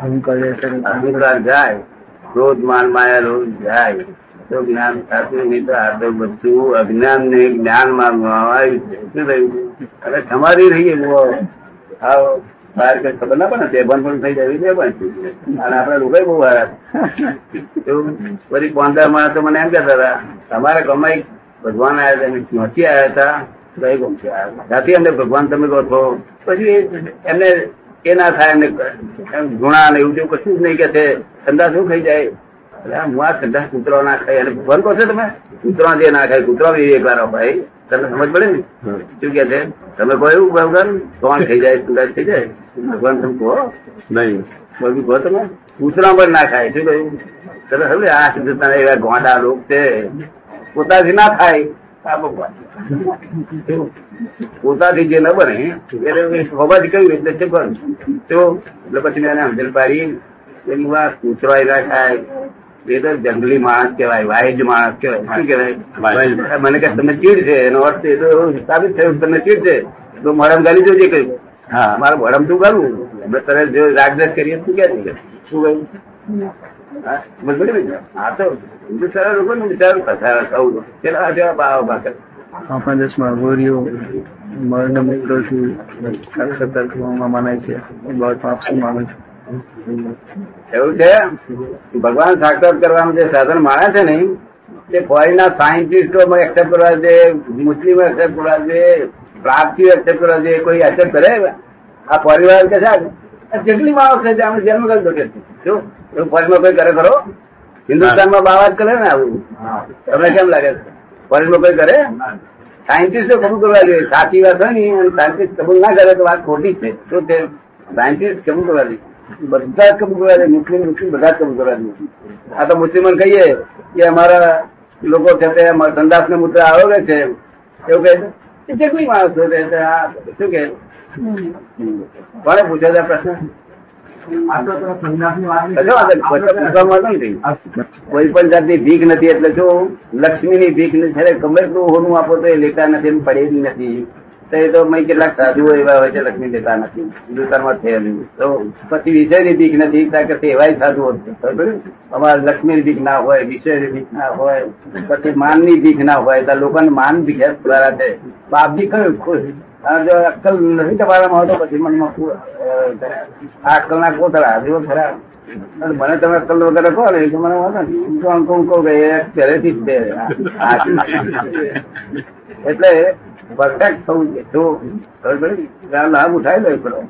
અહંકાર જાય, ક્રોધ માન માયા રોગ જાય. તો જ્ઞાન થતું નહીં તો આ બધું અજ્ઞાન ને જ્ઞાન માનવામાં આવ્યું છે. શું થયું? અને તમારી રહી આવો. ખબર ના પડે બેભાન પણ થઈ જાય પણ અને આપડે લોકો બહુ તો તો મને એમ કહેતા હતા, તમારે કમાઈ ભગવાન આવ્યા હતા ક્યાંથી આવ્યા હતા. કઈ અમને ભગવાન તમે કહો છો. પછી એમને એ ના થાય ને ગુણા ને એવું તેવું કશું જ નહીં કે છે. ઠંડા શું ખાઈ જાય? એટલે હું આ ઠંડા કૂતરો ના ખાય અને ભગવાન કહો છો તમે? કૂતરો જે ના ખાય. કૂતરો બી એક વાર ભાઈ. તમને સમજ પડે ને? શું કે છે? તમે કહો એવું ભગવાન? કોણ થઈ જાય? ઠંડા થઈ જાય? ભગવાન તમે કહો. નહીં. બધું કહો તમે. કૂતરા પણ ના ખાય. શું કહ્યું? તમે સમજે આ સિદ્ધતા એવા ગોંડા રોગ છે. પોતાથી ના થાય આ ભગવાન પોતાથી જે ન બને એટલે હોવાથી કહ્યું એટલે છે પણ તો એટલે પછી મેં એને પાડી એનું ના થાય એ તો જંગલી માણસ કહેવાય વાઇજ માણસ કહેવાય. શું કહેવાય? મને કહે તમને ચીડ છે. એનો અર્થ એ તો સાબિત થયું તમને ચીડ છે. તો મરમ ગાલી જોજે કહ્યું હા. મારે મરમ તું કરવું? અમે તને જો રાગદેશ કરીએ તું ક્યાં શું કહ્યું? હા તો હિન્દુ લોકો ને બિચારું કસારા સૌ ચલો જેવા ભાવ ભાકર આપણા દેશમાં ગોરીઓ મરણ મિત્રોથી સાક્ષાત્કાર કરવામાં મનાય છે એ બાબતમાં આપ શું માનો છો એવું છે ભગવાન સાક્ષાત કરવાનું જે સાધન માણે છે ને તે ફોરેનના સાયન્ટિસ્ટો એક્સેપ્ટ કરવા છે મુસ્લિમ એક્સેપ્ટ કરવા છે પ્રાપ્તિઓ એક્સેપ્ટ કરવા છે કોઈ એક્સેપ્ટ કરે આ પરિવાર કે છે જેટલી માણસ છે આપણે જન્મ કરી દો કે છે. શું ફોરેનમાં કોઈ કરે ખરો હિન્દુસ્તાનમાં બાવા જ કરે ને આવું. તમને કેમ લાગે છે? ફોરેનમાં કોઈ કરે? સાયન્ટિસ્ટો કબૂલ કરવા જોઈએ. સાચી વાત હોય ને અને સાયન્ટિસ્ટ કબૂલ ના કરે તો વાત ખોટી છે. તો તે સાયન્ટિસ્ટ કબૂલ કરવા જોઈએ. બધા જ કબૂલ કરવા જોઈએ. મુસ્લિમ મુસ્લિમ બધા જ કબૂલ કરવા જોઈએ. આ તો મુસ્લિમોને કહીએ કે અમારા લોકો છે તે સંદાસ ને મૂત્ર આરોગે છે. એવું કહે છે? જે કોઈ માણસો શું કે કોને પૂછ્યો છે પ્રશ્ન? કોઈ પણ જાતની ભીખ નથી એટલે જો લક્ષ્મી ની ભીખ નથી ગમે એટલું હોનું આપો તો એ લેતા નથી એમ પડે નથી. તો એ તો મેં કેટલાક સાધુઓ એવા હોય છે લક્ષ્મી લેતા નથી. દુકાનમાં થયેલું તો પછી વિષયની ભીખ નથી કારણ કે સેવાય સાધુઓ ની અમારે લક્ષ્મીની ભીખ ના હોય વિષયની ભીખ ના હોય પછી માનની ભીખ ના હોય. તો લોકોને માન ભીખ દ્વારા છે. બાપજી કયું ખુશ. જો અક્કલ નથી તમારામાં માં તો પછી મનમાં આ અક્કલ ના કોતરા જો ખરા. મને તમે અક્કલ વગેરે કહો ને તો મને વાંધો હું તો અંકો અંકો કે એ પહેલેથી જ એટલે પરફેક્ટ થવું છે જો લાભ ઉઠાવી લો કરો